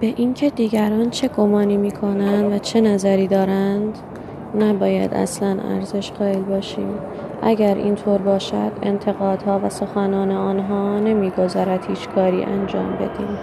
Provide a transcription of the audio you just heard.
به اینکه دیگران چه گمانی می‌کنند و چه نظری دارند نباید اصلا ارزش قائل باشیم. اگر اینطور باشد انتقادها و سخنان آنها نمی‌گذارد هیچ کاری انجام بدیم.